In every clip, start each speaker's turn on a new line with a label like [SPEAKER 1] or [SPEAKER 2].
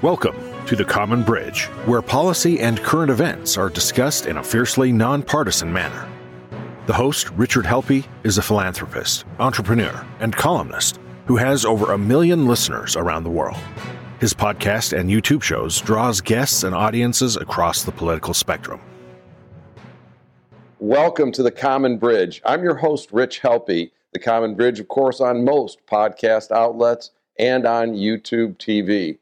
[SPEAKER 1] Welcome to The Common Bridge, where policy and current events are discussed in a fiercely nonpartisan manner. The host, Richard Helppie, is a philanthropist, entrepreneur, and columnist who has over a million listeners around the world. His podcast and YouTube shows draws guests and audiences across the political spectrum.
[SPEAKER 2] Welcome to The Common Bridge. I'm your host, Rich Helppie. The Common Bridge, of course, on most podcast outlets and on YouTube TV.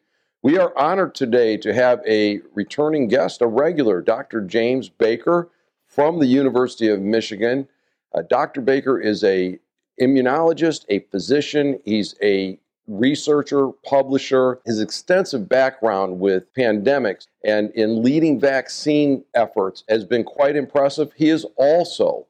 [SPEAKER 2] We are honored today to have a returning guest, a regular, Dr. James Baker from the University of Michigan. Uh, Dr. Baker is a immunologist, a physician. He's a researcher, publisher. His extensive background with pandemics and in leading vaccine efforts has been quite impressive. He is also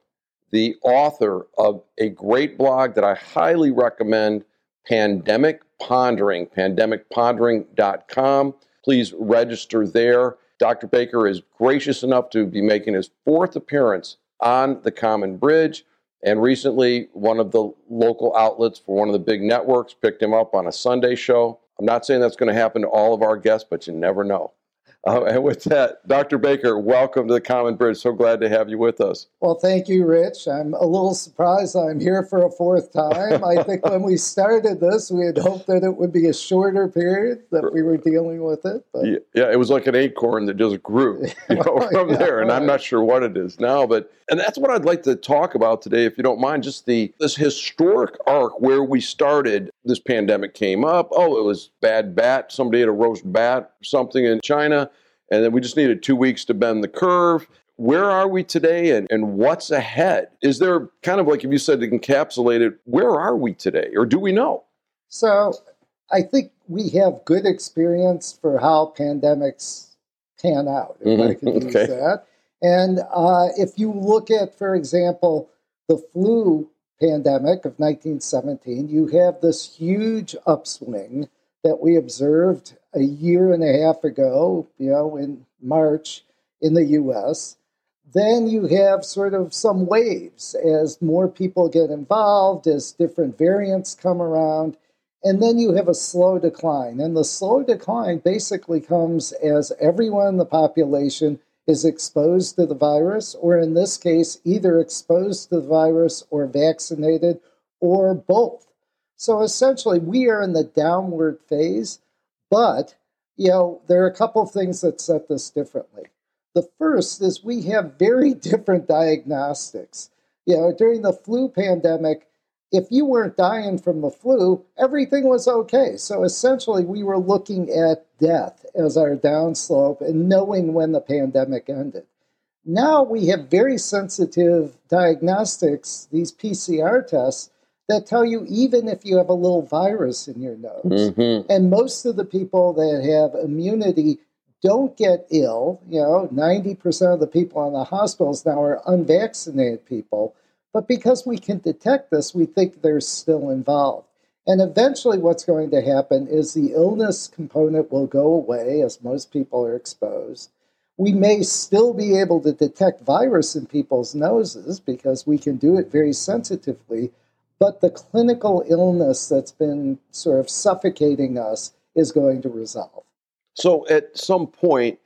[SPEAKER 2] the author of a great blog that I highly recommend, Pandemic Pondering, pandemicpondering.com. Please register there. Dr. Baker is gracious enough to be making his fourth appearance on the Common Bridge. And recently, one of the local outlets for one of the big networks picked him up on a Sunday show. I'm not saying that's going to happen to all of our guests, but you never know. Uh, and with that, Dr. Baker, welcome to the Common Bridge. So glad to have you with us.
[SPEAKER 3] Well, thank you, Rich. I'm a little surprised I'm here for a fourth time. I think when we started this, we had hoped that it would be a shorter period that we were dealing with it.
[SPEAKER 2] But... Yeah, it was like an acorn that just grew you know, from yeah, there, and right. I'm not sure what it is now. But and that's what I'd like to talk about today, if you don't mind. Just the this historic arc where we started. This pandemic came up. Oh, it was bad bat. Somebody had a roast bat, something in China and then we just needed two weeks to bend the curve. Where are we today and, and what's ahead? Is there kind of like if you said to encapsulate it, where are we today or do we know?
[SPEAKER 3] So I think we have good experience for how pandemics pan out, if mm-hmm. I can use okay. that. And uh, if you look at, for example, the flu pandemic of 1917, you have this huge upswing that we observed a year and a half ago, you know, in March in the US. Then you have sort of some waves as more people get involved, as different variants come around, and then you have a slow decline. And the slow decline basically comes as everyone in the population is exposed to the virus, or in this case, either exposed to the virus or vaccinated, or both. So essentially, we are in the downward phase, but you know, there are a couple of things that set this differently. The first is we have very different diagnostics. You know, during the flu pandemic, if you weren't dying from the flu, everything was okay. So essentially, we were looking at death as our downslope and knowing when the pandemic ended. Now we have very sensitive diagnostics, these PCR tests, that tell you even if you have a little virus in your nose. Mm-hmm. And most of the people that have immunity don't get ill. You know, 90% of the people in the hospitals now are unvaccinated people. But because we can detect this, we think they're still involved. And eventually, what's going to happen is the illness component will go away as most people are exposed. We may still be able to detect virus in people's noses because we can do it very sensitively but the clinical illness that's been sort of suffocating us is going to resolve.
[SPEAKER 2] So at some point,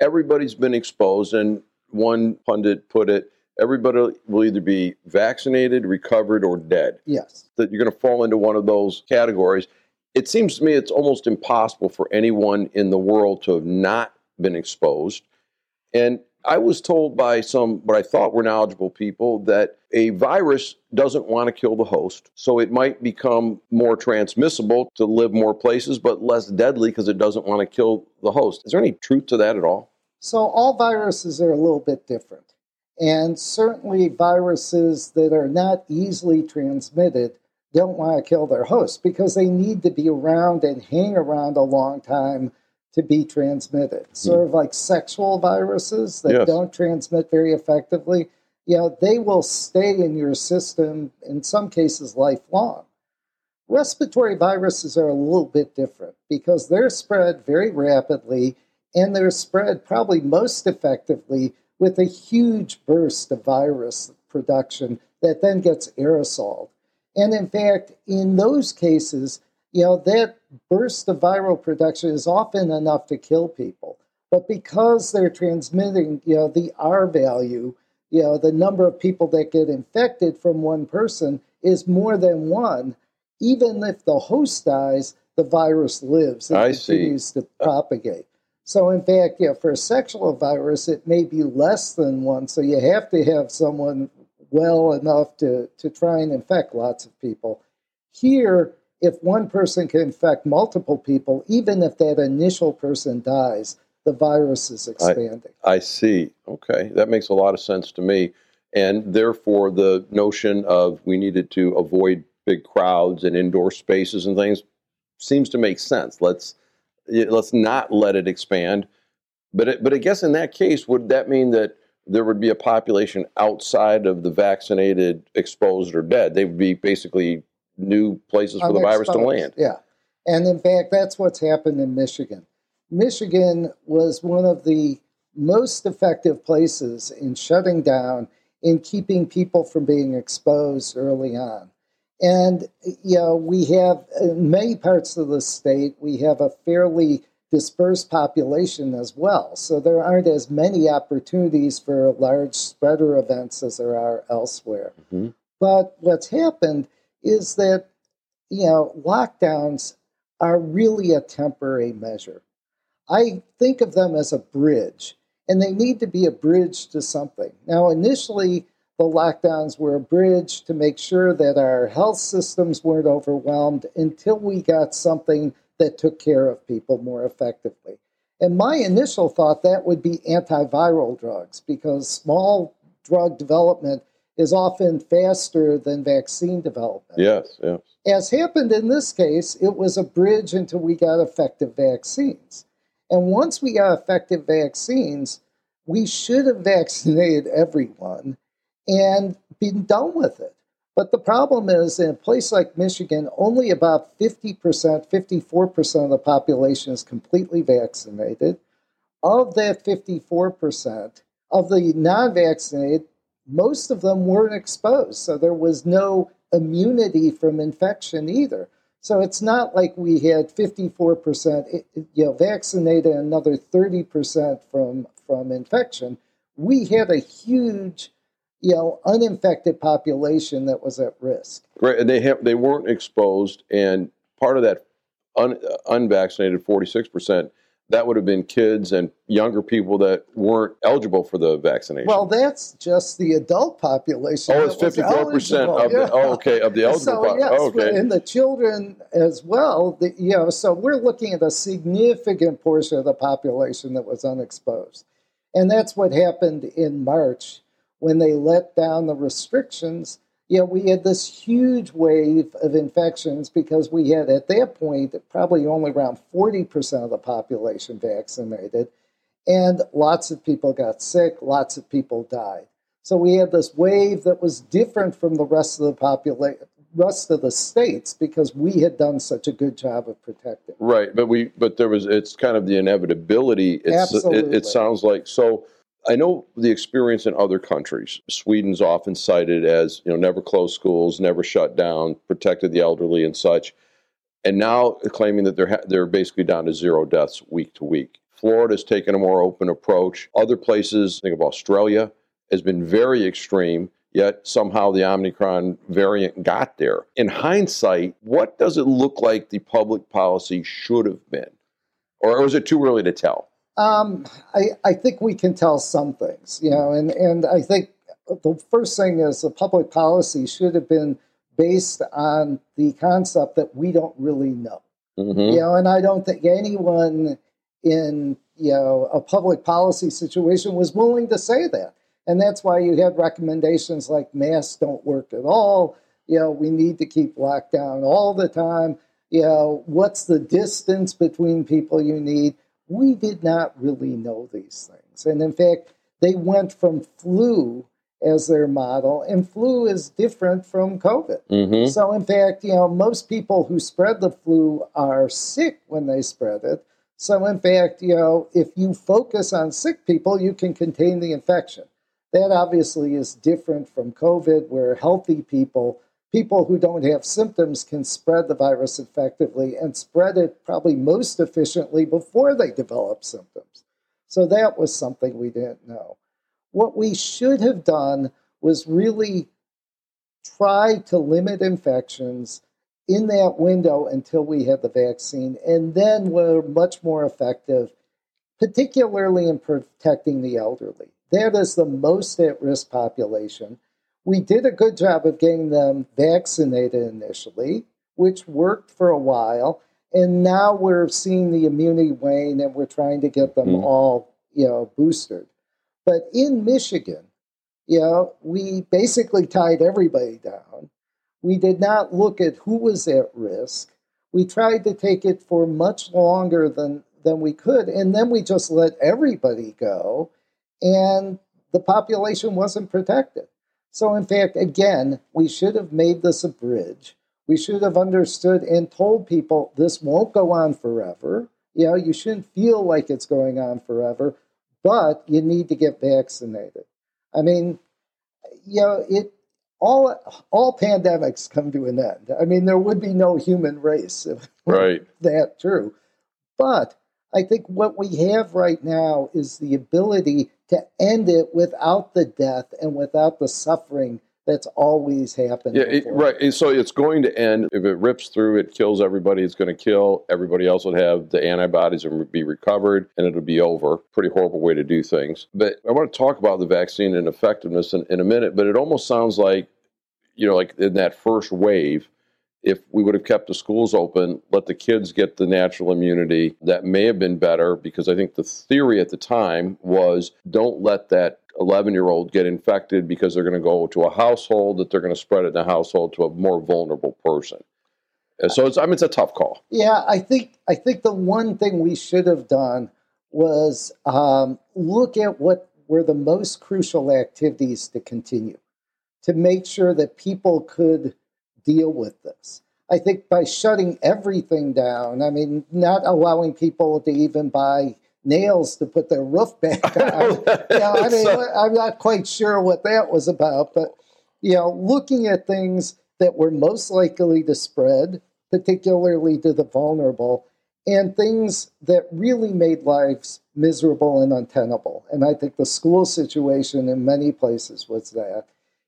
[SPEAKER 2] everybody's been exposed, and one pundit put it everybody will either be vaccinated, recovered, or dead.
[SPEAKER 3] Yes.
[SPEAKER 2] That you're going to fall into one of those categories. It seems to me it's almost impossible for anyone in the world to have not been exposed. And I was told by some what I thought were knowledgeable people that a virus doesn't want to kill the host, so it might become more transmissible to live more places, but less deadly because it doesn't want to kill the host. Is there any truth to that at all?
[SPEAKER 3] So, all viruses are a little bit different. And certainly, viruses that are not easily transmitted don't want to kill their host because they need to be around and hang around a long time to be transmitted. Hmm. Sort of like sexual viruses that yes. don't transmit very effectively. You know, they will stay in your system in some cases lifelong. Respiratory viruses are a little bit different because they're spread very rapidly and they're spread probably most effectively with a huge burst of virus production that then gets aerosoled. And in fact, in those cases, you know, that burst of viral production is often enough to kill people. But because they're transmitting, you know, the R value, you know, the number of people that get infected from one person is more than one, even if the host dies, the virus lives and
[SPEAKER 2] I
[SPEAKER 3] continues
[SPEAKER 2] see.
[SPEAKER 3] to propagate. So, in fact, yeah, for a sexual virus, it may be less than one. So, you have to have someone well enough to, to try and infect lots of people. Here, if one person can infect multiple people, even if that initial person dies, the virus is expanding.
[SPEAKER 2] I, I see. Okay. That makes a lot of sense to me. And therefore, the notion of we needed to avoid big crowds and indoor spaces and things seems to make sense. Let's let's not let it expand. But it, but I guess in that case, would that mean that there would be a population outside of the vaccinated, exposed, or dead? They would be basically new places for the virus to land.
[SPEAKER 3] Yeah, and in fact, that's what's happened in Michigan. Michigan was one of the most effective places in shutting down, in keeping people from being exposed early on. And, you know, we have in many parts of the state, we have a fairly dispersed population as well. So there aren't as many opportunities for large spreader events as there are elsewhere.
[SPEAKER 2] Mm-hmm.
[SPEAKER 3] But what's happened is that, you know, lockdowns are really a temporary measure. I think of them as a bridge, and they need to be a bridge to something. Now, initially, the lockdowns were a bridge to make sure that our health systems weren't overwhelmed until we got something that took care of people more effectively. And my initial thought that would be antiviral drugs because small drug development is often faster than vaccine development.
[SPEAKER 2] Yes, yes.
[SPEAKER 3] As happened in this case, it was a bridge until we got effective vaccines. And once we got effective vaccines, we should have vaccinated everyone and been done with it. But the problem is, in a place like Michigan, only about 50%, 54% of the population is completely vaccinated. Of that 54%, of the non vaccinated, most of them weren't exposed. So there was no immunity from infection either. So it's not like we had 54% eh, eh, you know, vaccinated, another 30% from, from infection. We had a huge you know, uninfected population that was at risk.
[SPEAKER 2] Right, and they have they weren't exposed, and part of that un, uh, unvaccinated forty six percent that would have been kids and younger people that weren't eligible for the vaccination.
[SPEAKER 3] Well, that's just the adult population.
[SPEAKER 2] Oh, it's fifty four percent of the oh, okay of the eligible.
[SPEAKER 3] So yes,
[SPEAKER 2] oh, okay,
[SPEAKER 3] and the children as well. The, you know, so we're looking at a significant portion of the population that was unexposed, and that's what happened in March when they let down the restrictions, you know, we had this huge wave of infections because we had at that point probably only around 40% of the population vaccinated. And lots of people got sick, lots of people died. So we had this wave that was different from the rest of the population, rest of the states because we had done such a good job of protecting.
[SPEAKER 2] Right, but we but there was it's kind of the inevitability. It's,
[SPEAKER 3] Absolutely.
[SPEAKER 2] It, it sounds like so I know the experience in other countries. Sweden's often cited as, you know, never closed schools, never shut down, protected the elderly and such. And now claiming that they're, ha- they're basically down to zero deaths week to week. Florida's taken a more open approach. Other places, think of Australia, has been very extreme, yet somehow the Omicron variant got there. In hindsight, what does it look like the public policy should have been? Or, or is it too early to tell?
[SPEAKER 3] Um, I, I think we can tell some things, you know, and, and I think the first thing is the public policy should have been based on the concept that we don't really know.
[SPEAKER 2] Mm-hmm.
[SPEAKER 3] You know, and I don't think anyone in you know a public policy situation was willing to say that. And that's why you had recommendations like masks don't work at all. You know, we need to keep locked down all the time. You know, what's the distance between people you need? We did not really know these things. And in fact, they went from flu as their model, and flu is different from COVID.
[SPEAKER 2] Mm-hmm.
[SPEAKER 3] So, in fact, you know, most people who spread the flu are sick when they spread it. So, in fact, you know, if you focus on sick people, you can contain the infection. That obviously is different from COVID, where healthy people people who don't have symptoms can spread the virus effectively and spread it probably most efficiently before they develop symptoms. So that was something we didn't know. What we should have done was really try to limit infections in that window until we had the vaccine, and then we're much more effective, particularly in protecting the elderly. That is the most at risk population. We did a good job of getting them vaccinated initially, which worked for a while. And now we're seeing the immunity wane and we're trying to get them mm. all, you know, boosted. But in Michigan, you know, we basically tied everybody down. We did not look at who was at risk. We tried to take it for much longer than, than we could, and then we just let everybody go, and the population wasn't protected. So, in fact, again, we should have made this a bridge. We should have understood and told people this won't go on forever. You know, you shouldn't feel like it's going on forever, but you need to get vaccinated. I mean, you know, it all all pandemics come to an end. I mean, there would be no human race if
[SPEAKER 2] right.
[SPEAKER 3] that true. But I think what we have right now is the ability to end it without the death and without the suffering that's always happened.
[SPEAKER 2] Yeah, it, right. So it's going to end. If it rips through, it kills everybody. It's going to kill everybody else. Would have the antibodies and be recovered, and it'll be over. Pretty horrible way to do things. But I want to talk about the vaccine and effectiveness in, in a minute. But it almost sounds like, you know, like in that first wave, if we would have kept the schools open, let the kids get the natural immunity, that may have been better because I think the theory at the time was don't let that 11 year old get infected because they're going to go to a household that they're going to spread it in the household to a more vulnerable person. And so it's, I mean, it's a tough call.
[SPEAKER 3] Yeah, I think I think the one thing we should have done was um, look at what were the most crucial activities to continue to make sure that people could deal with this. I think by shutting everything down, I mean, not allowing people to even buy nails to put their roof back on. you know, I mean, I'm not quite sure what that was about, but you know, looking at things that were most likely to spread, particularly to the vulnerable, and things that really made lives miserable and untenable. And I think the school situation in many places was that.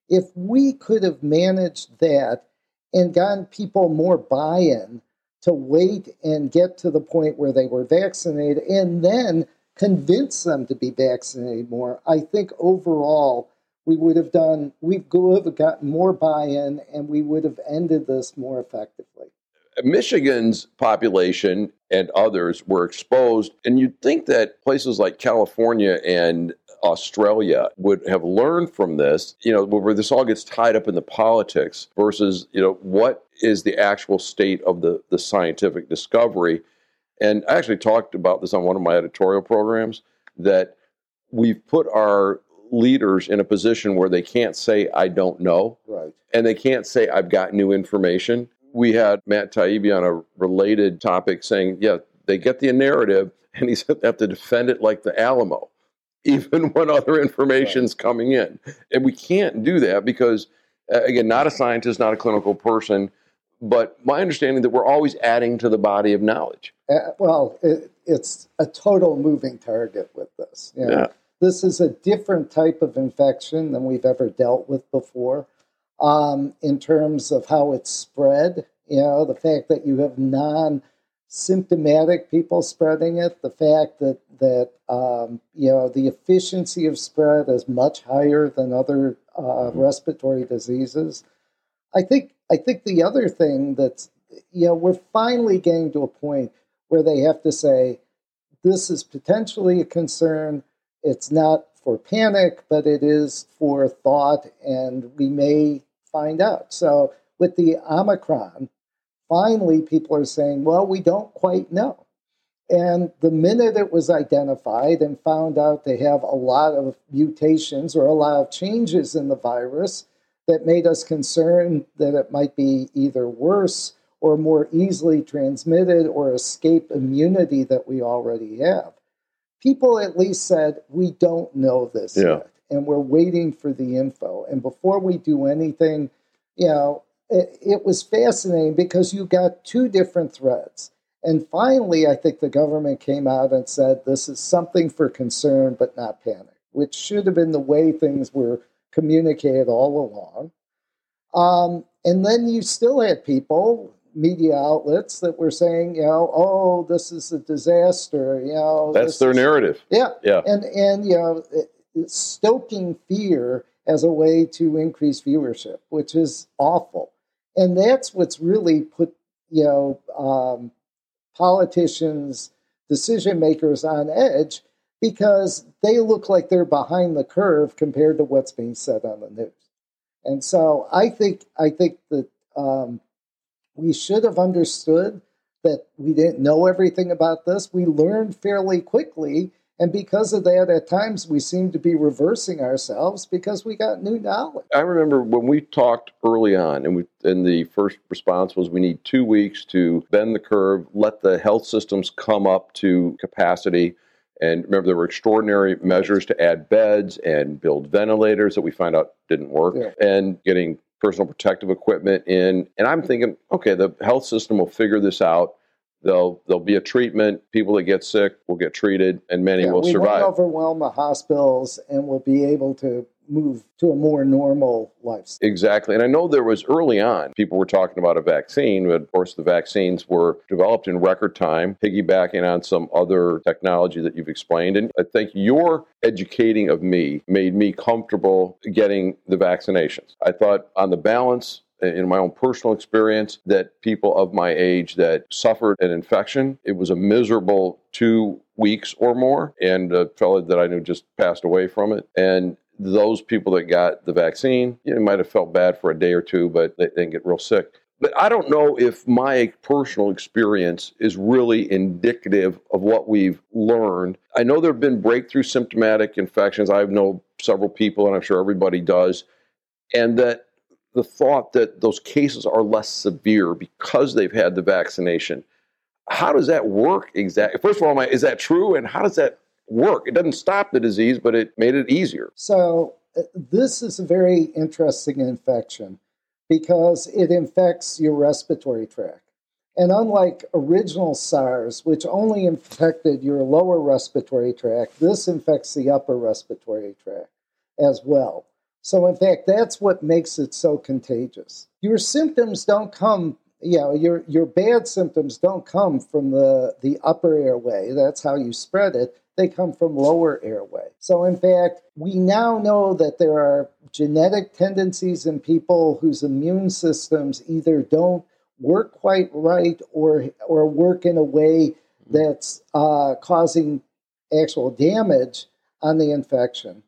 [SPEAKER 3] If we could have managed that and gotten people more buy in to wait and get to the point where they were vaccinated and then convince them to be vaccinated more, I think overall we would have done, we would have gotten more buy in and we would have ended this more effectively.
[SPEAKER 2] Michigan's population and others were exposed, and you'd think that places like California and Australia would have learned from this, you know, where this all gets tied up in the politics versus, you know, what is the actual state of the, the scientific discovery. And I actually talked about this on one of my editorial programs that we've put our leaders in a position where they can't say, I don't know.
[SPEAKER 3] Right.
[SPEAKER 2] And they can't say, I've got new information. We had Matt Taibbi on a related topic saying, yeah, they get the narrative and he's have to defend it like the Alamo. Even when other information's coming in. And we can't do that because, uh, again, not a scientist, not a clinical person, but my understanding that we're always adding to the body of knowledge.
[SPEAKER 3] Uh, well, it, it's a total moving target with this. You know, yeah. This is a different type of infection than we've ever dealt with before um, in terms of how it's spread. You know, the fact that you have non symptomatic people spreading it, the fact that that um, you know the efficiency of spread is much higher than other uh, mm-hmm. respiratory diseases. I think I think the other thing that's you know we're finally getting to a point where they have to say this is potentially a concern. It's not for panic, but it is for thought, and we may find out. So with the Omicron, finally people are saying, well, we don't quite know. And the minute it was identified and found out to have a lot of mutations or a lot of changes in the virus that made us concerned that it might be either worse or more easily transmitted or escape immunity that we already have, people at least said, We don't know this yeah. yet. And we're waiting for the info. And before we do anything, you know, it was fascinating because you got two different threads. And finally, I think the government came out and said this is something for concern but not panic, which should have been the way things were communicated all along. Um, and then you still had people, media outlets, that were saying, you know, oh, this is a disaster. You know,
[SPEAKER 2] that's their
[SPEAKER 3] is,
[SPEAKER 2] narrative.
[SPEAKER 3] Yeah,
[SPEAKER 2] yeah,
[SPEAKER 3] and and you know, stoking fear as a way to increase viewership, which is awful. And that's what's really put, you know, um, politicians, decision makers on edge because they look like they're behind the curve compared to what's being said on the news. And so I think I think that um, we should have understood that we didn't know everything about this. We learned fairly quickly and because of that, at times we seem to be reversing ourselves because we got new knowledge.
[SPEAKER 2] I remember when we talked early on, and, we, and the first response was we need two weeks to bend the curve, let the health systems come up to capacity. And remember, there were extraordinary measures to add beds and build ventilators that we find out didn't work, yeah. and getting personal protective equipment in. And I'm thinking, okay, the health system will figure this out. There'll there'll be a treatment. People that get sick will get treated, and many
[SPEAKER 3] yeah,
[SPEAKER 2] will
[SPEAKER 3] we
[SPEAKER 2] survive.
[SPEAKER 3] Won't overwhelm the hospitals, and we'll be able to move to a more normal lifestyle.
[SPEAKER 2] Exactly. And I know there was early on, people were talking about a vaccine, but of course the vaccines were developed in record time, piggybacking on some other technology that you've explained. And I think your educating of me made me comfortable getting the vaccinations. I thought on the balance, in my own personal experience that people of my age that suffered an infection, it was a miserable two weeks or more. And a fellow that I knew just passed away from it. And those people that got the vaccine, you know, might have felt bad for a day or two, but they didn't get real sick. But I don't know if my personal experience is really indicative of what we've learned. I know there have been breakthrough symptomatic infections. I know several people, and I'm sure everybody does, and that the thought that those cases are less severe because they've had the vaccination. How does that work exactly? First of all, is that true? And how does that work? It doesn't stop the disease, but it made it easier.
[SPEAKER 3] So, uh, this is a very interesting infection because it infects your respiratory tract. And unlike original SARS, which only infected your lower respiratory tract, this infects the upper respiratory tract as well. So, in fact, that's what makes it so contagious. Your symptoms don't come, you know, your, your bad symptoms don't come from the, the upper airway. That's how you spread it. They come from lower airway. So, in fact, we now know that there are genetic tendencies in people whose immune systems either don't work quite right or, or work in a way that's uh, causing actual damage on the infection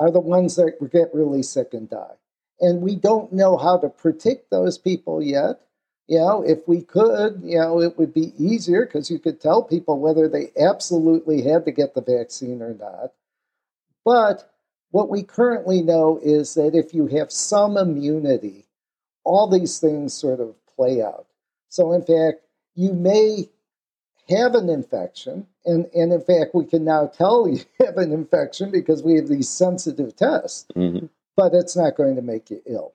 [SPEAKER 3] are the ones that get really sick and die. And we don't know how to predict those people yet. You know, if we could, you know, it would be easier because you could tell people whether they absolutely had to get the vaccine or not. But what we currently know is that if you have some immunity, all these things sort of play out. So, in fact, you may have an infection, and, and in fact, we can now tell you have an infection because we have these sensitive tests, mm-hmm. but it's not going to make you ill.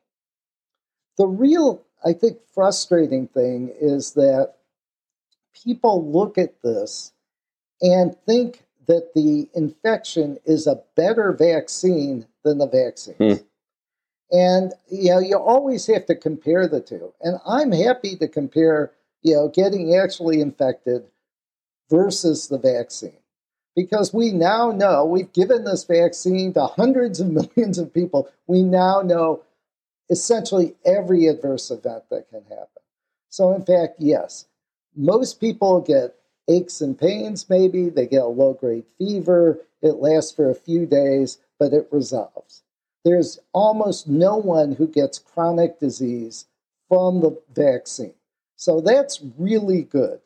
[SPEAKER 3] The real, I think, frustrating thing is that people look at this and think that the infection is a better vaccine than the vaccine. Mm. And you know, you always have to compare the two. And I'm happy to compare, you know, getting actually infected versus the vaccine. Because we now know, we've given this vaccine to hundreds of millions of people. We now know essentially every adverse event that can happen. So, in fact, yes, most people get aches and pains, maybe. They get a low grade fever. It lasts for a few days, but it resolves. There's almost no one who gets chronic disease from the vaccine. So that's really good.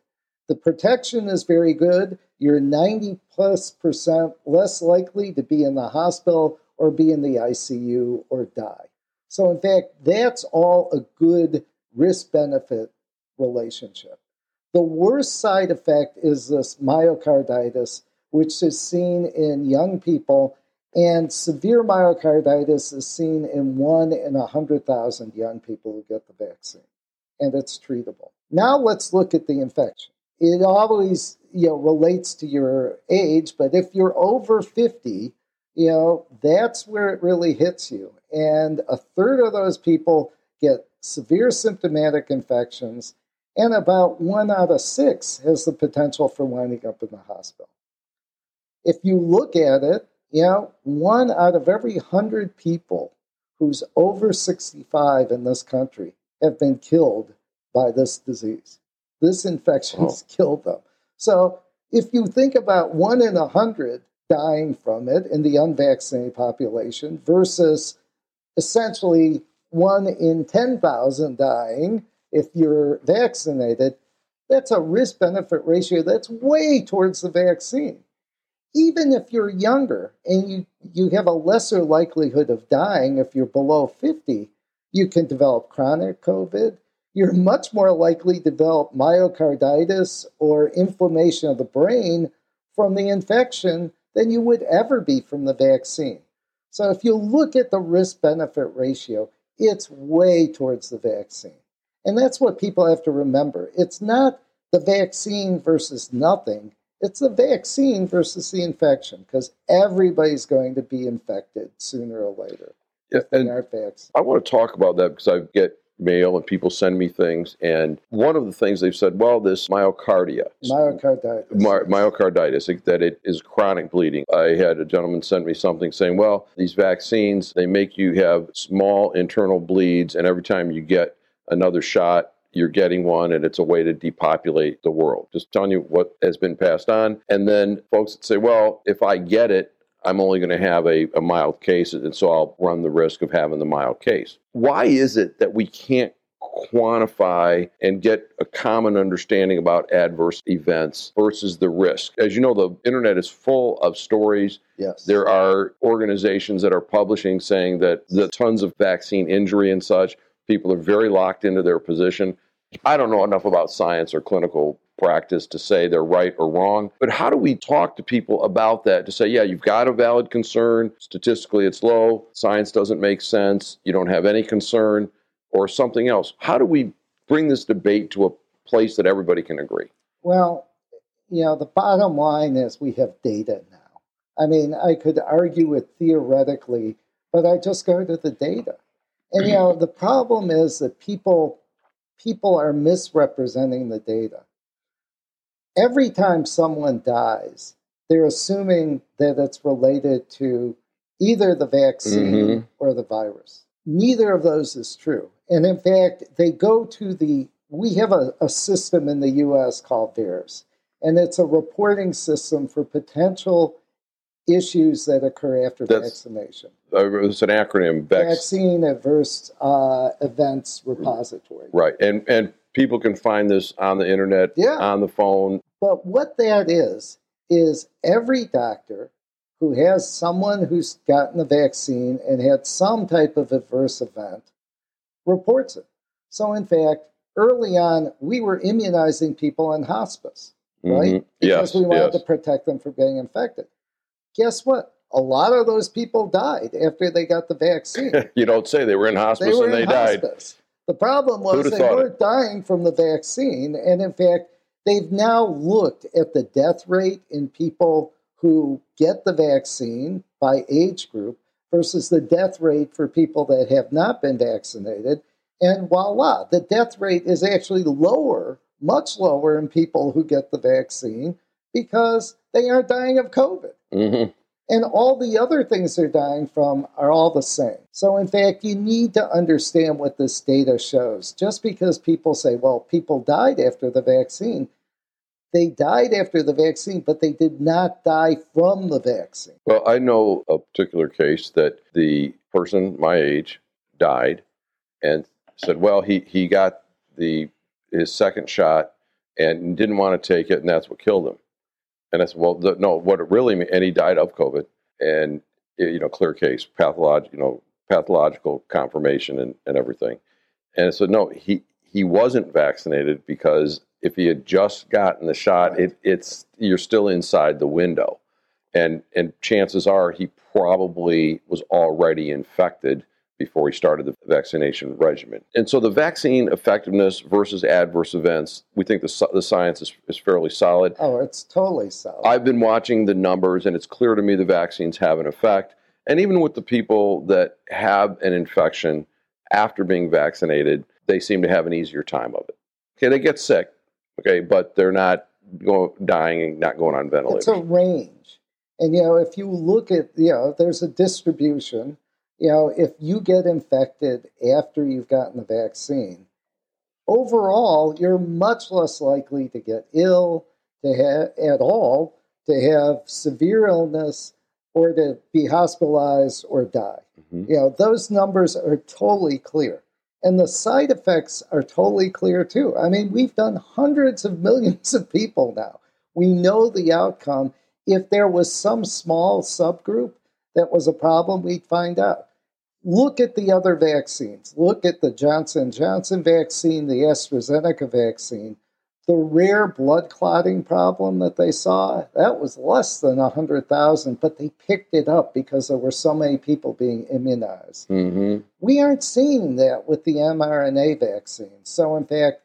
[SPEAKER 3] The protection is very good. You're 90 plus percent less likely to be in the hospital or be in the ICU or die. So, in fact, that's all a good risk benefit relationship. The worst side effect is this myocarditis, which is seen in young people And severe myocarditis is seen in one in a 100,000 young people who get the vaccine, and it's treatable. Now let's look at the infection. It always you know, relates to your age, but if you're over 50, you know, that's where it really hits you. And a third of those people get severe symptomatic infections, and about one out of six has the potential for winding up in the hospital. If you look at it, you know, one out of every hundred people who's over 65 in this country have been killed by this disease. This infection has oh. killed them. So if you think about one in a hundred dying from it in the unvaccinated population versus essentially one in 10,000 dying if you're vaccinated, that's a risk benefit ratio that's way towards the vaccine. Even if you're younger and you, you have a lesser likelihood of dying if you're below 50, you can develop chronic COVID. You're much more likely to develop myocarditis or inflammation of the brain from the infection than you would ever be from the vaccine. So if you look at the risk benefit ratio, it's way towards the vaccine. And that's what people have to remember. It's not the vaccine versus nothing, it's the vaccine versus the infection because everybody's going to be infected sooner or later.
[SPEAKER 2] Yeah, and I want to talk about that because I get mail and people send me things. And one of the things they've said, well, this myocardia,
[SPEAKER 3] myocarditis,
[SPEAKER 2] my, myocarditis, that it is chronic bleeding. I had a gentleman send me something saying, well, these vaccines, they make you have small internal bleeds, and every time you get another shot, you're getting one and it's a way to depopulate the world. Just telling you what has been passed on. And then folks that say, well, if I get it, I'm only going to have a, a mild case, and so I'll run the risk of having the mild case. Why is it that we can't quantify and get a common understanding about adverse events versus the risk. As you know, the internet is full of stories.
[SPEAKER 3] Yes.
[SPEAKER 2] There are organizations that are publishing saying that the tons of vaccine injury and such, people are very locked into their position. I don't know enough about science or clinical practice to say they're right or wrong. But how do we talk to people about that to say, yeah, you've got a valid concern. Statistically, it's low. Science doesn't make sense. You don't have any concern or something else. How do we bring this debate to a place that everybody can agree?
[SPEAKER 3] Well, you know, the bottom line is we have data now. I mean, I could argue it theoretically, but I just go to the data. And you know, the problem is that people people are misrepresenting the data every time someone dies, they're assuming that it's related to either the vaccine mm-hmm. or the virus. Neither of those is true. And in fact, they go to the, we have a, a system in the US called VAERS, and it's a reporting system for potential issues that occur after That's, vaccination.
[SPEAKER 2] Uh, it's an acronym.
[SPEAKER 3] Vaccine Adverse uh, Events Repository.
[SPEAKER 2] Right, and and people can find this on the internet,
[SPEAKER 3] yeah.
[SPEAKER 2] on the phone.
[SPEAKER 3] But what that is, is every doctor who has someone who's gotten the vaccine and had some type of adverse event reports it. So, in fact, early on, we were immunizing people in hospice, right? Mm-hmm.
[SPEAKER 2] Because
[SPEAKER 3] yes, we wanted
[SPEAKER 2] yes.
[SPEAKER 3] to protect them from being infected. Guess what? A lot of those people died after they got the vaccine.
[SPEAKER 2] you don't say they were in hospice
[SPEAKER 3] they
[SPEAKER 2] and they died. Hospice.
[SPEAKER 3] The problem was they weren't it? dying from the vaccine. And in fact, they've now looked at the death rate in people who get the vaccine by age group versus the death rate for people that have not been vaccinated. And voila, the death rate is actually lower, much lower in people who get the vaccine because they aren't dying of COVID.
[SPEAKER 2] Mm-hmm.
[SPEAKER 3] And all the other things they're dying from are all the same. So, in fact, you need to understand what this data shows. Just because people say, well, people died after the vaccine, they died after the vaccine, but they did not die from the vaccine.
[SPEAKER 2] Well, I know a particular case that the person my age died and said, well, he, he got the his second shot and didn't want to take it, and that's what killed him. And I said, well, the, no, what it really means, and he died of COVID, and eh, you know, clear case, pathological, you know, pathological confirmation and, and everything. And I said, no, he he wasn't vaccinated because if he had just gotten the shot, it, it's you're still inside the window. and and chances are he probably was already infected before he started the vaccination regimen. And so the vaccine effectiveness versus adverse events, we think the, the science is, is fairly solid.
[SPEAKER 3] Oh, it's totally solid.
[SPEAKER 2] I've been watching the numbers, and it's clear to me the vaccines have an effect. And even with the people that have an infection after being vaccinated, they seem to have an easier time of it. Okay, they get sick, okay, but they're not going, dying and not going on ventilators.
[SPEAKER 3] It's a range. And, you know, if you look at, you know, there's a distribution. You know, if you get infected after you've gotten the vaccine, overall, you're much less likely to get ill, to have at all, to have severe illness, or to be hospitalized or die. Mm-hmm. You know, those numbers are totally clear. And the side effects are totally clear too. I mean, we've done hundreds of millions of people now. We know the outcome. If there was some small subgroup that was a problem, we'd find out. Look at the other vaccines. Look at the Johnson Johnson vaccine, the AstraZeneca vaccine the rare blood clotting problem that they saw, that was less than 100,000, but they picked it up because there were so many people being immunized. Mm-hmm. We aren't seeing that with the mRNA vaccines. So, in fact,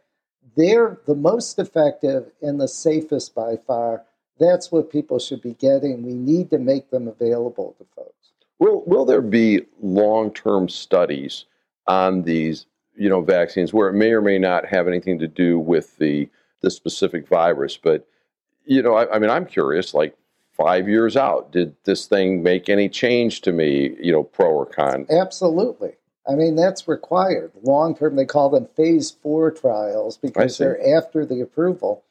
[SPEAKER 3] they're the most effective and the safest by far. That's what people should be getting. We need to make them available to folks.
[SPEAKER 2] Will, will there be long term studies on these you know, vaccines where it may or may not have anything to do with the this specific virus. But you know, I, I, mean, I'm curious. Like five years out, did this thing make any change to me? You know, pro or con?
[SPEAKER 3] Absolutely. I mean, that's required. Long term, they call them phase four trials because they're after the approval.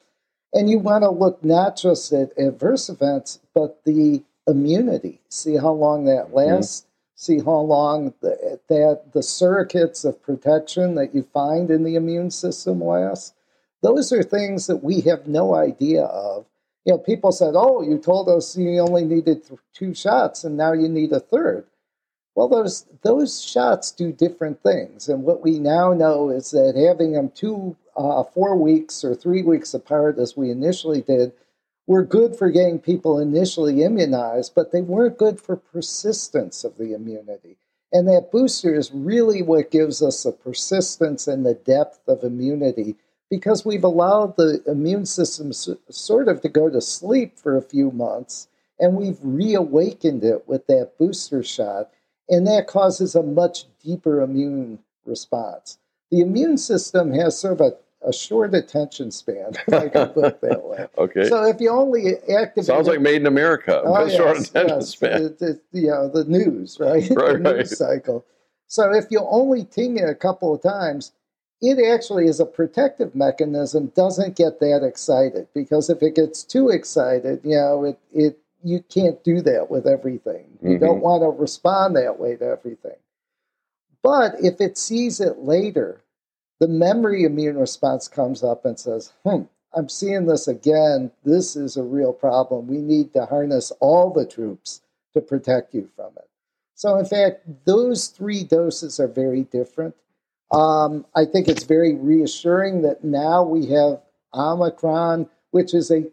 [SPEAKER 3] And you want to look not just at adverse events, but the immunity. See how long that lasts. Mm-hmm. See how long the, that the surrogates of protection that you find in the immune system last. Those are things that we have no idea of. You know, people said, "Oh, you told us you only needed two shots, and now you need a third. Well, those those shots do different things, and what we now know is that having them two, uh, four weeks or three weeks apart, as we initially did, were good for getting people initially immunized, but they weren't good for persistence of the immunity. And that booster is really what gives us the persistence and the depth of immunity because we've allowed the immune system sort of to go to sleep for a few months and we've reawakened it with that booster shot, and that causes a much deeper immune response. The immune system has sort of a, a short attention span, if I can put it that way.
[SPEAKER 2] okay.
[SPEAKER 3] So if you only activate.
[SPEAKER 2] Sounds like Made in America.
[SPEAKER 3] Oh, yes, short attention yes. span. The, the, you know, the news, right?
[SPEAKER 2] right,
[SPEAKER 3] the
[SPEAKER 2] right.
[SPEAKER 3] cycle. So if you only ting it a couple of times, it actually is a protective mechanism doesn't get that excited because if it gets too excited you know it, it you can't do that with everything mm-hmm. you don't want to respond that way to everything but if it sees it later the memory immune response comes up and says hmm i'm seeing this again this is a real problem we need to harness all the troops to protect you from it so in fact those three doses are very different um, I think it's very reassuring that now we have Omicron, which is a,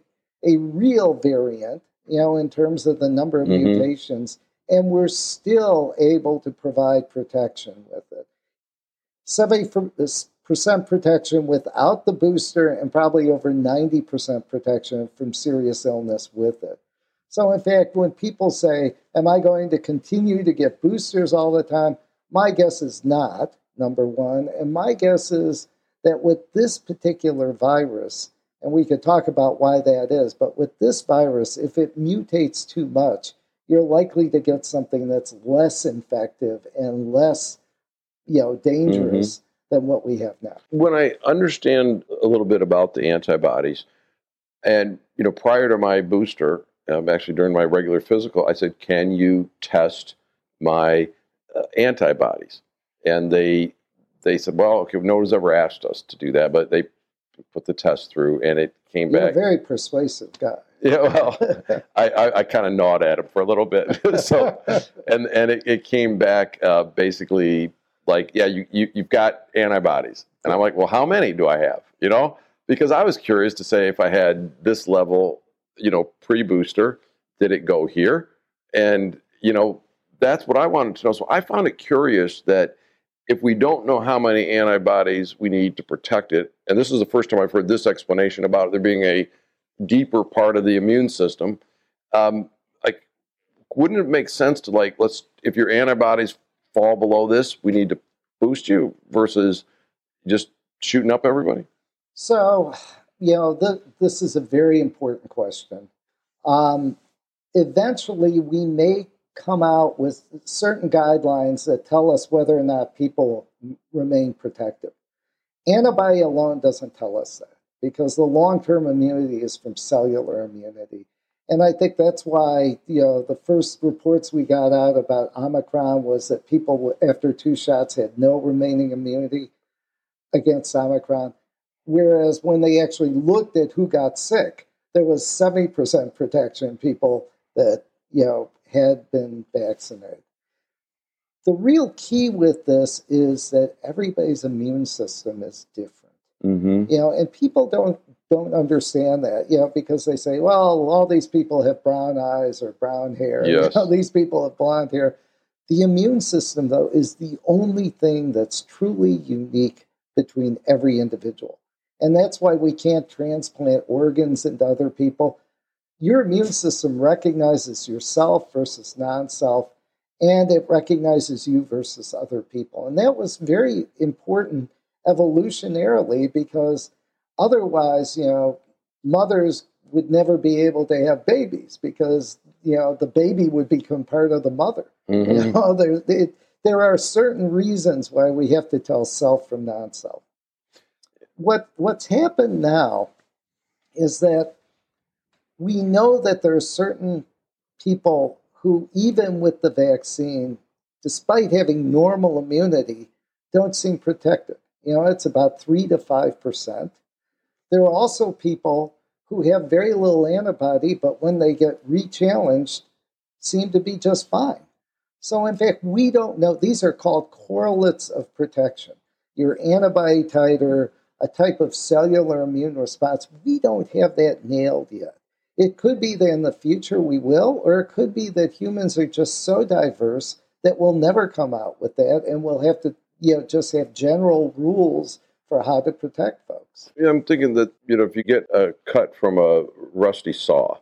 [SPEAKER 3] a real variant, you know, in terms of the number of mm-hmm. mutations, and we're still able to provide protection with it. 70% protection without the booster, and probably over 90% protection from serious illness with it. So, in fact, when people say, Am I going to continue to get boosters all the time? My guess is not number one. And my guess is that with this particular virus, and we could talk about why that is, but with this virus, if it mutates too much, you're likely to get something that's less infective and less, you know, dangerous mm-hmm. Than what we have now.
[SPEAKER 2] When I understand a little bit about the antibodies, and you know, prior to my booster, um, actually during my regular physical, I said, "Can you test my uh, antibodies?" and they they said, well, okay, no one's ever asked us to do that, but they put the test through, and it came
[SPEAKER 3] You're
[SPEAKER 2] back.
[SPEAKER 3] A very persuasive guy.
[SPEAKER 2] Yeah, well, I, I, I kind of gnawed at him for a little bit. so, and and it, it came back uh, basically like, yeah, you, you you've got antibodies, and I'm like, well, how many do I have? You know, because I was curious to say if I had this level, you know, pre booster, Did it go here? And, you know, that's what I wanted to know. So I found it curious that if we don't know how many antibodies we need to protect it, and this is the first time I've heard this explanation about there being a deeper part of the immune system, um, like, wouldn't it make sense to like, let's, if your antibodies fall below this, we need to boost you versus just shooting up everybody?
[SPEAKER 3] So, you know, this is a very important question. Um, eventually, we may come out with certain guidelines that tell us whether or not people remain protective. Antibody alone doesn't tell us that because the long term immunity is from cellular immunity. And I think that's why you know the first reports we got out about Omicron was that people after two shots had no remaining immunity against Omicron, whereas when they actually looked at who got sick, there was seventy percent protection in people that you know had been vaccinated. The real key with this is that everybody's immune system is different. Mm-hmm. You know, and people don't don't understand that, you know, because they say, well, all these people have brown eyes or brown hair.
[SPEAKER 2] Yes.
[SPEAKER 3] You know, these people have blonde hair. The immune system, though, is the only thing that's truly unique between every individual. And that's why we can't transplant organs into other people. Your immune system recognizes yourself versus non self, and it recognizes you versus other people. And that was very important evolutionarily because otherwise, you know, mothers would never be able to have babies because you know the baby would become part of the mother. Mm-hmm. You know, there it, there are certain reasons why we have to tell self from non-self. What what's happened now is that we know that there are certain people who, even with the vaccine, despite having normal immunity, don't seem protected. You know, it's about 3 to 5%. There are also people who have very little antibody, but when they get rechallenged, seem to be just fine. So, in fact, we don't know. These are called correlates of protection. Your antibody titer, a type of cellular immune response, we don't have that nailed yet. It could be that in the future we will, or it could be that humans are just so diverse that we'll never come out with that and we'll have to you know, just have general rules for how to protect folks.
[SPEAKER 2] Yeah, I'm thinking that, you know, if you get a cut from a rusty saw,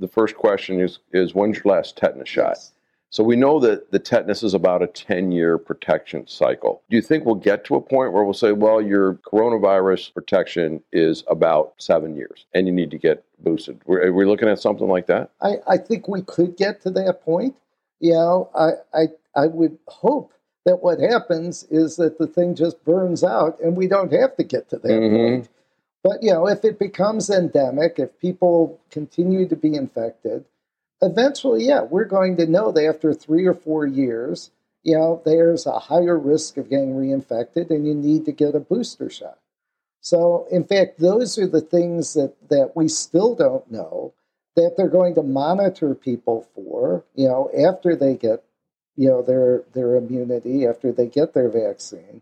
[SPEAKER 2] the first question is, is when's your last tetanus shot? Yes. So we know that the tetanus is about a 10 year protection cycle. Do you think we'll get to a point where we'll say, well, your coronavirus protection is about seven years and you need to get boosted? Are we looking at something like that?
[SPEAKER 3] I, I think we could get to that point. You know, I, I, I would hope that what happens is that the thing just burns out and we don't have to get to that mm-hmm. point. But you know, if it becomes endemic, if people continue to be infected, eventually, yeah, we're going to know that after three or four years, you know, there's a higher risk of getting reinfected and you need to get a booster shot. So, in fact, those are the things that, that we still don't know that they're going to monitor people for, you know, after they get you know their their immunity after they get their vaccine.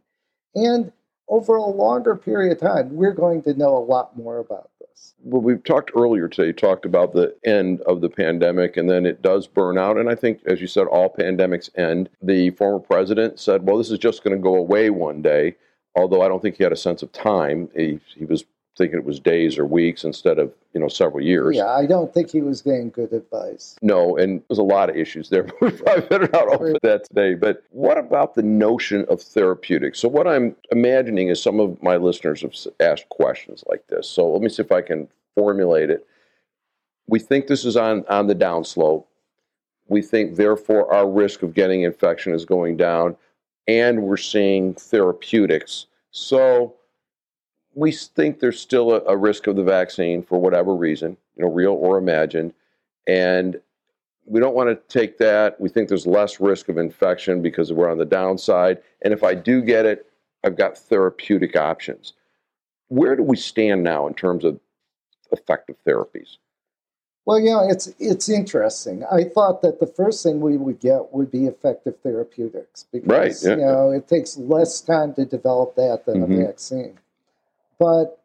[SPEAKER 3] And over a longer period of time we're going to know a lot more about this.
[SPEAKER 2] Well we've talked earlier today talked about the end of the pandemic and then it does burn out. And i think as you said all pandemics end. The former president said well this is just going to go away one day although i don't think he had a sense of time. He, he was thinking it was days or weeks instead of you know several years.
[SPEAKER 3] Yeah, I don't think he was getting good advice.
[SPEAKER 2] No, and there's a lot of issues there. we probably better not open that today. But what about the notion of therapeutics? So what I'm imagining is some of my listeners have asked questions like this. So let me see if I can formulate it. We think this is on on the downslope. We think therefore our risk of getting infection is going down, and we're seeing therapeutics. So we think there's still a, a, risk of the vaccine for whatever reason, you know, real or imagined, and we don't want to take that. We think there's less risk of infection because we're on the downside. And if I do get it, I've got therapeutic options. Where do we stand now in terms of effective therapies?
[SPEAKER 3] Well, you know, it's it's interesting. I thought that the first thing we would get would be effective therapeutics because
[SPEAKER 2] right, yeah.
[SPEAKER 3] you know it takes less time to develop that than mm-hmm. a vaccine. But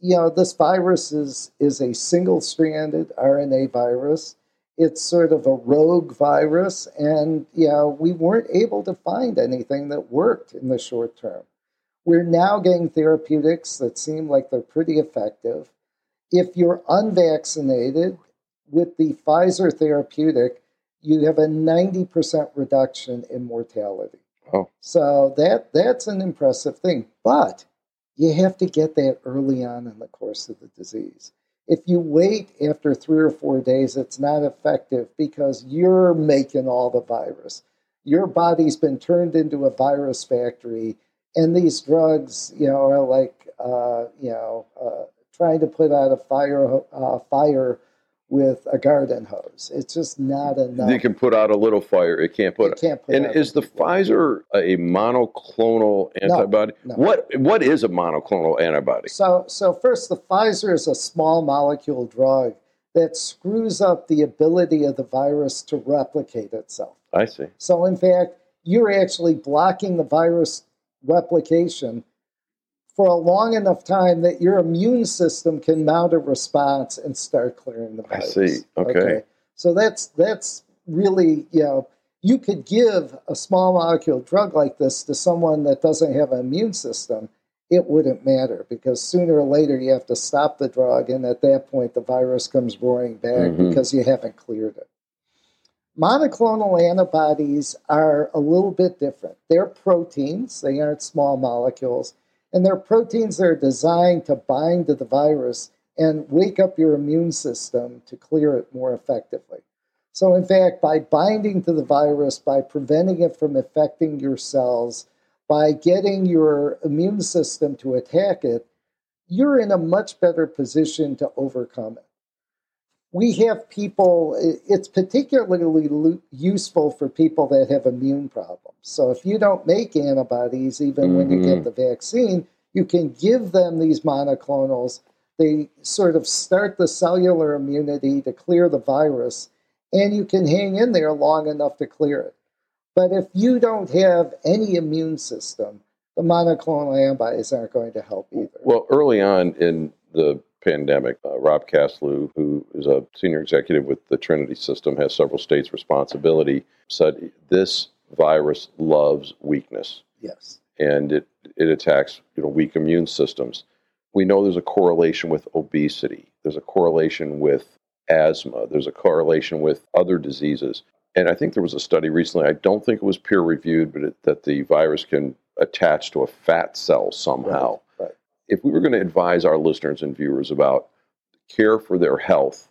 [SPEAKER 3] you know, this virus is is a single-stranded RNA virus, It's sort of a rogue virus, and you know, we weren't able to find anything that worked in the short term. We're now getting therapeutics that seem like they're pretty effective. If you're unvaccinated with the Pfizer therapeutic, you have a 90% reduction in mortality.
[SPEAKER 2] Oh.
[SPEAKER 3] So that that's an impressive thing. But you have to get that early on in the course of the disease. If you wait after three or four days, it's not effective because you're making all the virus. Your body's been turned into a virus factory, and these drugs, you know, are like, uh, you know, uh, trying to put out a fire, uh, fire with a garden hose. It's just not enough.
[SPEAKER 2] You can put out a little fire. It can't put.
[SPEAKER 3] It can't put
[SPEAKER 2] and is the Pfizer a monoclonal antibody?
[SPEAKER 3] No, no.
[SPEAKER 2] What What is a monoclonal antibody?
[SPEAKER 3] So, so first, the Pfizer is a small molecule drug that screws up the ability of the virus to replicate itself.
[SPEAKER 2] I see.
[SPEAKER 3] So, in fact, you're actually blocking the virus replication for a long enough time that your immune system can mount a response and start clearing the virus.
[SPEAKER 2] I see. Okay. okay.
[SPEAKER 3] So that's that's really you know you could give a small molecule drug like this to someone that doesn't have an immune system. It wouldn't matter because sooner or later you have to stop the drug, and at that point the virus comes roaring back mm-hmm. because you haven't cleared it. Monoclonal antibodies are a little bit different. They're proteins, they aren't small molecules and they're proteins that are designed to bind to the virus and wake up your immune system to clear it more effectively. So, in fact, by binding to the virus, by preventing it from affecting your cells, by getting your immune system to attack it, you're in a much better position to overcome it we have people, it's particularly useful for people that have immune problems. So if you don't make antibodies, even mm-hmm. when you get mm-hmm. the vaccine, you can give them these monoclonals. They sort of start the cellular immunity to clear the virus, and you can hang in there long enough to clear it. But if you don't have any immune system, the monoclonal antibodies aren't going to help either.
[SPEAKER 2] Well, early on in the pandemic. Uh, Rob Casalou, who is a senior executive with the Trinity System, has several states' responsibility, said this virus loves weakness.
[SPEAKER 3] Yes.
[SPEAKER 2] And it, it attacks you know, weak immune systems. We know there's a correlation with obesity, there's a correlation with asthma, there's a correlation with other diseases. And I think there was a study recently, I don't think it was peer reviewed, but it, that the virus can attach to a fat cell somehow.
[SPEAKER 3] Right
[SPEAKER 2] if we were going to advise our listeners and viewers about care for their health,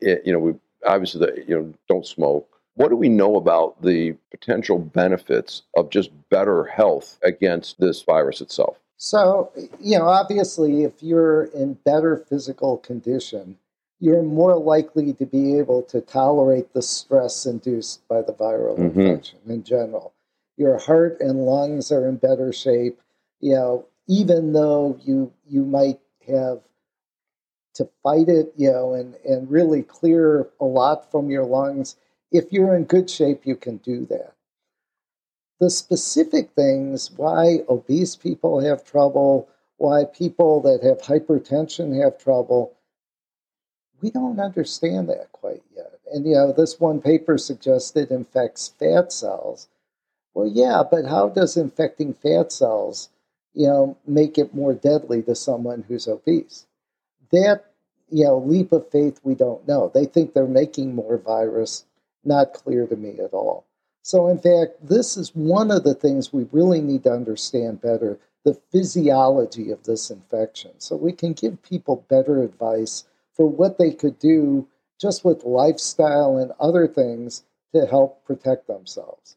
[SPEAKER 2] it, you know, we obviously the, you know don't smoke. What do we know about the potential benefits of just better health against this virus itself?
[SPEAKER 3] So, you know, obviously, if you're in better physical condition, you're more likely to be able to tolerate the stress induced by the viral mm-hmm. infection in general. Your heart and lungs are in better shape. You know, even though you you might have to fight it, you know, and, and really clear a lot from your lungs, if you're in good shape, you can do that. The specific things why obese people have trouble, why people that have hypertension have trouble, we don't understand that quite yet. And, you know, this one paper suggested infects fat cells. Well, yeah, but how does infecting fat cells you know, make it more deadly to someone who's obese. That, you know, leap of faith, we don't know. They think they're making more virus, not clear to me at all. So, in fact, this is one of the things we really need to understand better the physiology of this infection. So, we can give people better advice for what they could do just with lifestyle and other things to help protect themselves.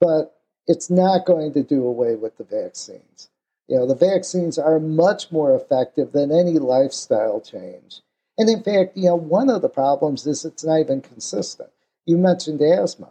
[SPEAKER 3] But it's not going to do away with the vaccines. You know, the vaccines are much more effective than any lifestyle change. And in fact, you know, one of the problems is it's not even consistent. You mentioned asthma.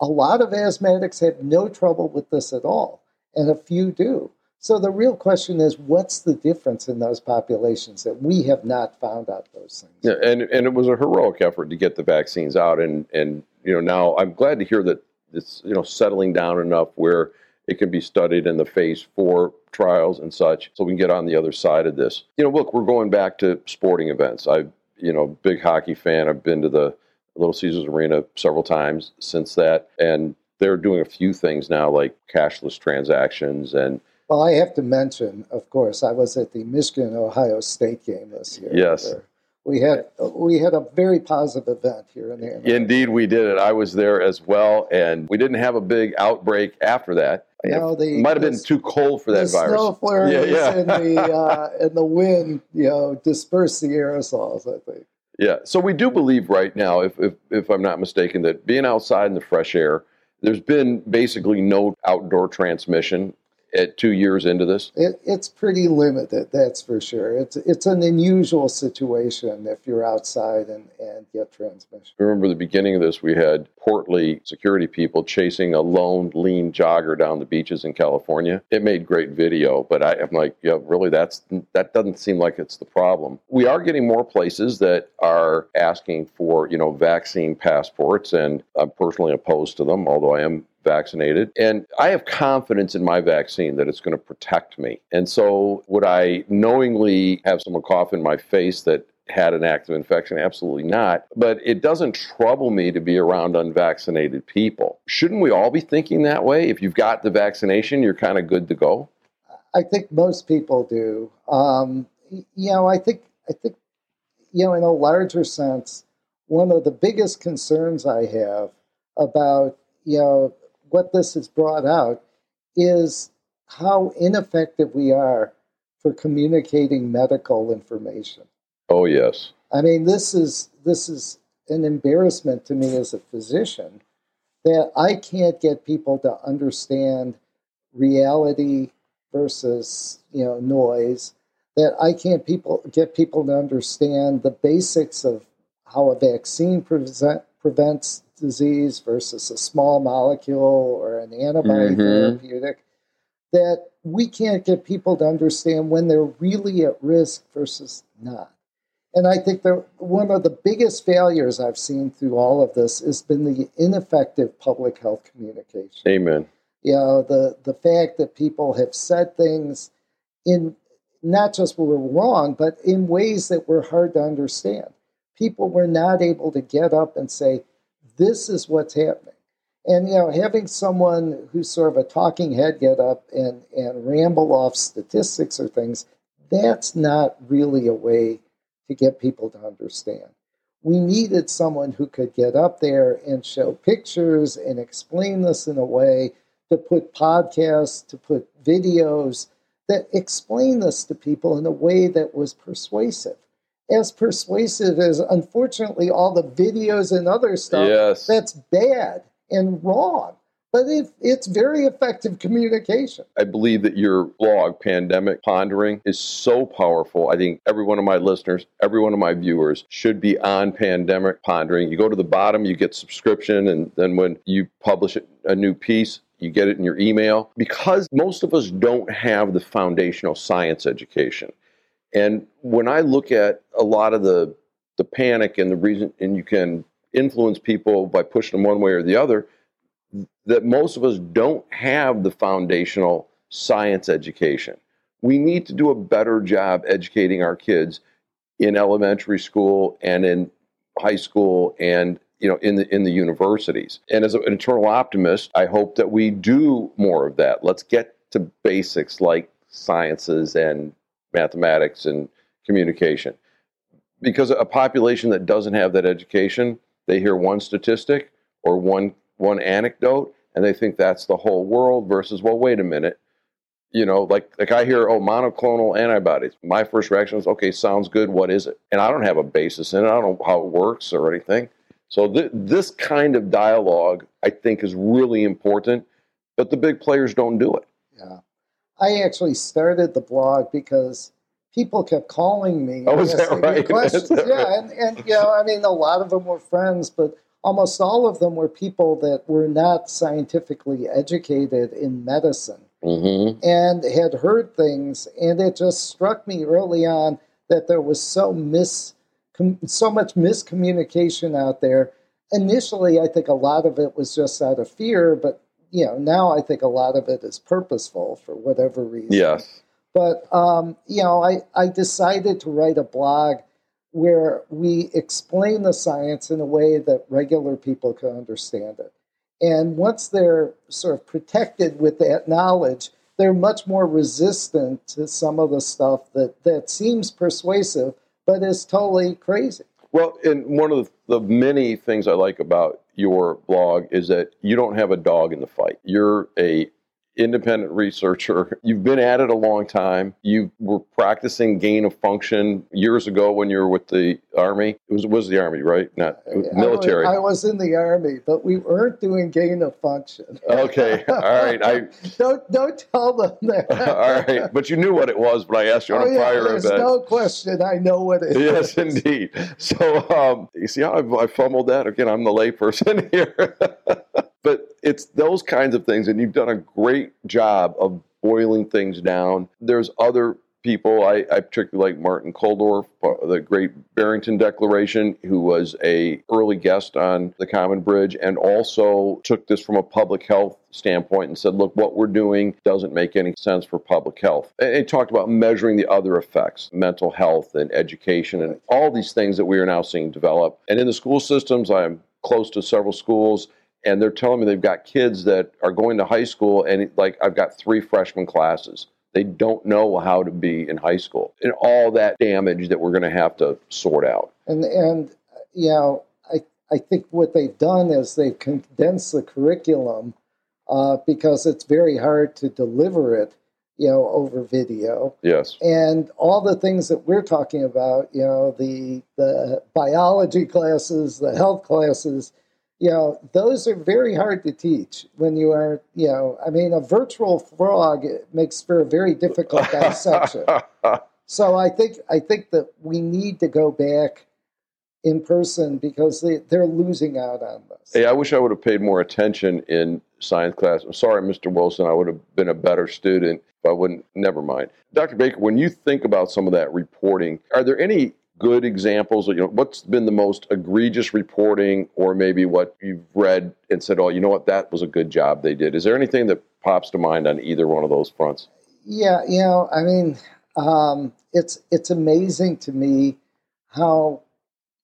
[SPEAKER 3] A lot of asthmatics have no trouble with this at all, and a few do. So the real question is, what's the difference in those populations that we have not found out those things?
[SPEAKER 2] Yeah, and and it was a heroic effort to get the vaccines out, and and you know now I'm glad to hear that it's you know settling down enough where it can be studied in the phase four trials and such, so we can get on the other side of this. You know, look, we're going back to sporting events. I you know, big hockey fan. I've been to the Little Caesars Arena several times since that, and they're doing a few things now, like cashless transactions and.
[SPEAKER 3] Well, I have to mention, of course, I was at the Michigan Ohio State game this year.
[SPEAKER 2] Yes.
[SPEAKER 3] We had we had a very positive event here in the
[SPEAKER 2] Indeed, we did it. I was there as well, and we didn't have a big outbreak after that.
[SPEAKER 3] No, the,
[SPEAKER 2] it might have been too cold for that
[SPEAKER 3] the
[SPEAKER 2] virus.
[SPEAKER 3] Snow flurries yeah, yeah. and the uh, and the wind, you know, dispersed the aerosols. I think.
[SPEAKER 2] Yeah, so we do believe right now, if, if if I'm not mistaken, that being outside in the fresh air, there's been basically no outdoor transmission at two years into this?
[SPEAKER 3] It, it's pretty limited, that's for sure. It's it's an unusual situation if you're outside and, and get transmission.
[SPEAKER 2] Remember the beginning of this, we had portly security people chasing a lone, lean jogger down the beaches in California. It made great video, but I, am like, yeah, really, that's that doesn't seem like it's the problem. We are getting more places that are asking for, you know, vaccine passports, and I'm personally opposed to them, although I am vaccinated. And I have confidence in my vaccine that it's going to protect me. And so, would I knowingly have someone cough in my face that had an active infection? Absolutely not. But it doesn't trouble me to be around unvaccinated people. Shouldn't we all be thinking that way? If you've got the vaccination, you're kind of good to go.
[SPEAKER 3] I think most people do. Um, you know, I think I think you know, in a larger sense, one of the biggest concerns I have about you know what this has brought out is how ineffective we are for communicating medical information.
[SPEAKER 2] Oh yes.
[SPEAKER 3] I mean this is this is an embarrassment to me as a physician that I can't get people to understand reality versus, you know, noise, that I can't people get people to understand the basics of how a vaccine present, prevents disease versus a small molecule or an antibody mm-hmm. therapeutic that we can't get people to understand when they're really at risk versus not. And I think that one of the biggest failures I've seen through all of this has been the ineffective public health communication.
[SPEAKER 2] Amen.
[SPEAKER 3] You know, the, the fact that people have said things in not just were wrong, but in ways that were hard to understand. People were not able to get up and say, this is what's happening. And you know, having someone who's sort of a talking head get up and, and ramble off statistics or things, that's not really a way to get people to understand. We needed someone who could get up there and show pictures and explain this in a way to put podcasts, to put videos that explain this to people in a way that was persuasive as persuasive as unfortunately all the videos and other stuff
[SPEAKER 2] yes.
[SPEAKER 3] that's bad and wrong. But it, it's very effective communication.
[SPEAKER 2] I believe that your blog, Pandemic Pondering, is so powerful. I think every one of my listeners, every one of my viewers should be on Pandemic Pondering. You go to the bottom, you get subscription, and then when you publish a new piece, you get it in your email. Because most of us don't have the foundational science education. And when I look at a lot of the the panic and the reason, and you can influence people by pushing them one way or the other, that most of us don't have the foundational science education. We need to do a better job educating our kids in elementary school and in high school and you know in the in the universities. And as an eternal optimist, I hope that we do more of that. Let's get to basics like sciences and mathematics and communication. Because a population that doesn't have that education, they hear one statistic or one one anecdote and they think that's the whole world versus well wait a minute. You know like like i hear oh monoclonal antibodies. My first reaction is okay sounds good. What is it? And i don't have a basis in it. I don't know how it works or anything. So th- this kind of dialogue i think is really important but the big players don't do it.
[SPEAKER 3] Yeah I actually started the blog because people kept calling me.
[SPEAKER 2] Oh, is that right?
[SPEAKER 3] Questions.
[SPEAKER 2] That
[SPEAKER 3] yeah,
[SPEAKER 2] right?
[SPEAKER 3] and, and you know, I mean, a lot of them were friends, but almost all of them were people that were not scientifically educated in medicine
[SPEAKER 2] mm-hmm.
[SPEAKER 3] and had heard things, and it just struck me early on that there was so mis so much miscommunication out there. Initially, I think a lot of it was just out of fear, but you know, now I think a lot of it is purposeful for whatever reason.
[SPEAKER 2] Yes.
[SPEAKER 3] But um, you know, I, I decided to write a blog where we explain the science in a way that regular people can understand it. And once they're sort of protected with that knowledge, they're much more resistant to some of the stuff that, that seems persuasive but is totally crazy.
[SPEAKER 2] Well, and one of the, the many things I like about your blog is that you don't have a dog in the fight. You're a independent researcher. You've been at it a long time. You were practicing gain of function years ago when you were with the army. It was was the army, right? Not military.
[SPEAKER 3] I was, I was in the army, but we weren't doing gain of function.
[SPEAKER 2] Okay, all right. I
[SPEAKER 3] don't don't tell them that.
[SPEAKER 2] all right, but you knew what it was. But I asked you on
[SPEAKER 3] oh,
[SPEAKER 2] a prior
[SPEAKER 3] there's
[SPEAKER 2] event.
[SPEAKER 3] no question. I know what it
[SPEAKER 2] yes, is. indeed. So um, you see how I, I fumbled that again? I'm the layperson here. It's those kinds of things, and you've done a great job of boiling things down. There's other people I, I particularly like Martin Kulldorff, uh, the great Barrington Declaration, who was a early guest on the Common Bridge, and also took this from a public health standpoint and said, look, what we're doing doesn't make any sense for public health. And he talked about measuring the other effects, mental health and education, and all these things that we are now seeing develop. And in the school systems, I'm close to several schools and they're telling me they've got kids that are going to high school and like I've got three freshman classes. They don't know how to be in high school and all that damage that we're going to have to sort out.
[SPEAKER 3] And and you know, I I think what they've done is they've condensed the curriculum uh, because it's very hard to deliver it, you know, over video.
[SPEAKER 2] Yes.
[SPEAKER 3] And all the things that we're talking about, you know, the the biology classes, the health classes you know, those are very hard to teach when you are, you know, I mean, a virtual frog makes for a very difficult dissection. so I think I think that we need to go back in person because they, they're losing out on this.
[SPEAKER 2] Hey, I wish I would have paid more attention in science class. I'm sorry, Mr. Wilson, I would have been a better student. But I wouldn't. Never mind, Dr. Baker. When you think about some of that reporting, are there any good examples? You know, what's been the most egregious reporting, or maybe what you've read and said, "Oh, you know what, that was a good job they did." Is there anything that pops to mind on either one of those fronts?
[SPEAKER 3] Yeah, you know, I mean, um, it's it's amazing to me how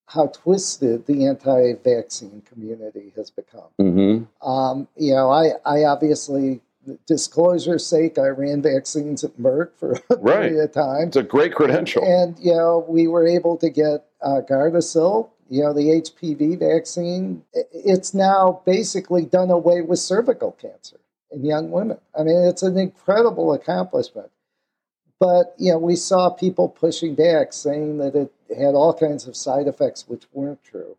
[SPEAKER 3] how twisted the anti-vaccine community has become.
[SPEAKER 2] Mm-hmm.
[SPEAKER 3] Um, you know, I I obviously disclosure's sake, I ran vaccines at Merck for a
[SPEAKER 2] right.
[SPEAKER 3] period of time.
[SPEAKER 2] It's a great credential.
[SPEAKER 3] And, you know, we were able to get uh, Gardasil, you know, the HPV vaccine. It's now basically done away with cervical cancer in young women. I mean, it's an incredible accomplishment. But, you know, we saw people pushing back saying that it had all kinds of side effects which weren't true.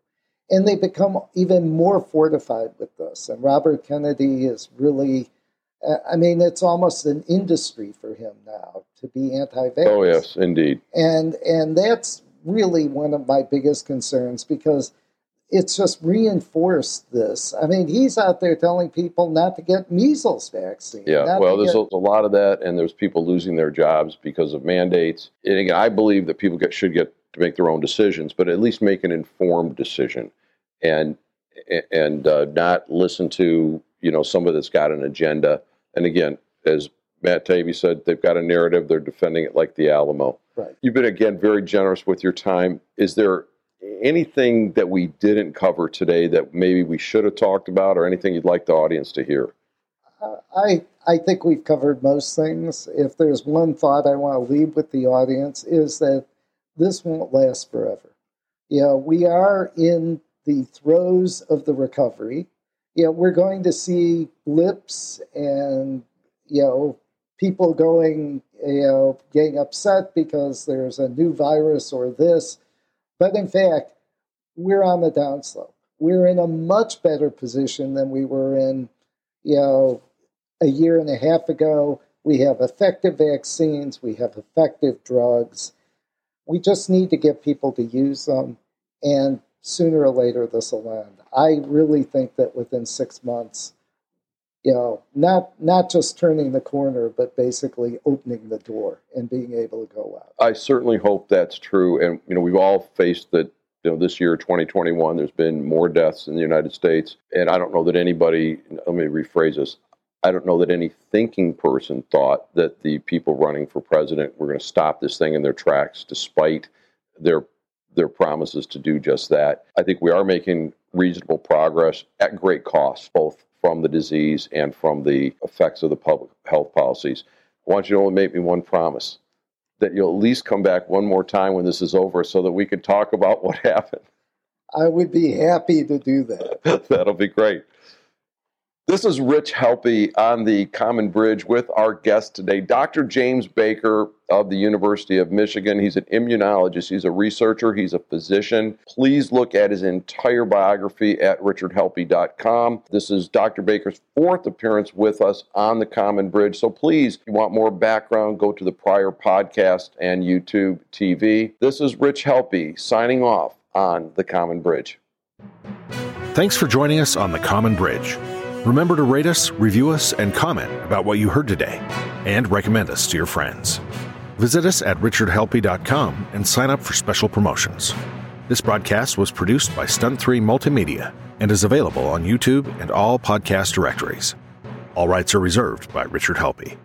[SPEAKER 3] And they become even more fortified with this. And Robert Kennedy is really I mean, it's almost an industry for him now to be anti-vax.
[SPEAKER 2] Oh yes, indeed.
[SPEAKER 3] And and that's really one of my biggest concerns because it's just reinforced this. I mean, he's out there telling people not to get measles vaccine.
[SPEAKER 2] Yeah, well, there's get... a, lot of that, and there's people losing their jobs because of mandates. And again, I believe that people get, should get to make their own decisions, but at least make an informed decision, and and uh, not listen to you know somebody that's got an agenda and again, as Matt Taibbi said, they've got a narrative. They're defending it like the Alamo.
[SPEAKER 3] Right.
[SPEAKER 2] You've been again very generous with your time. Is there anything that we didn't cover today that maybe we should have talked about, or anything you'd like the audience to hear?
[SPEAKER 3] Uh, I I think we've covered most things. If there's one thought I want to leave with the audience is that this won't last forever. You know, we are in the throes of the recovery you know, we're going to see blips and, you know, people going, you know, getting upset because there's a new virus or this. But in fact, we're on the downslope. We're in a much better position than we were in, you know, a year and a half ago. We have effective vaccines, we have effective drugs. We just need to get people to use them. And sooner or later this will end. I really think that within six months, you know, not not just turning the corner, but basically opening the door and being able to go out.
[SPEAKER 2] I certainly hope that's true. And you know, we've all faced that. You know, this year, 2021, there's been more deaths in the United States, and I don't know that anybody. Let me rephrase this. I don't know that any thinking person thought that the people running for president were going to stop this thing in their tracks, despite their their promises to do just that. I think we are making reasonable progress at great cost, both from the disease and from the effects of the public health policies. I want you to only make me one promise that you'll at least come back one more time when this is over so that we can talk about what happened.
[SPEAKER 3] I would be happy to do that.
[SPEAKER 2] That'll be great. This is Rich Helppie on the Common Bridge with our guest today, Dr. James Baker of the University of Michigan. He's an immunologist, he's a researcher, he's a physician. Please look at his entire biography at richardhelppie.com. This is Dr. Baker's fourth appearance with us on the Common Bridge. So please, if you want more background, go to the prior podcast and YouTube TV. This is Rich Helppie signing off on the Common Bridge.
[SPEAKER 1] Thanks for joining us on the Common Bridge. Remember to rate us, review us, and comment about what you heard today, and recommend us to your friends. Visit us at richardhelppie.com and sign up for special promotions. This broadcast was produced by Stunt 3 Multimedia and is available on YouTube and all podcast directories. All rights are reserved by Richard Helppie.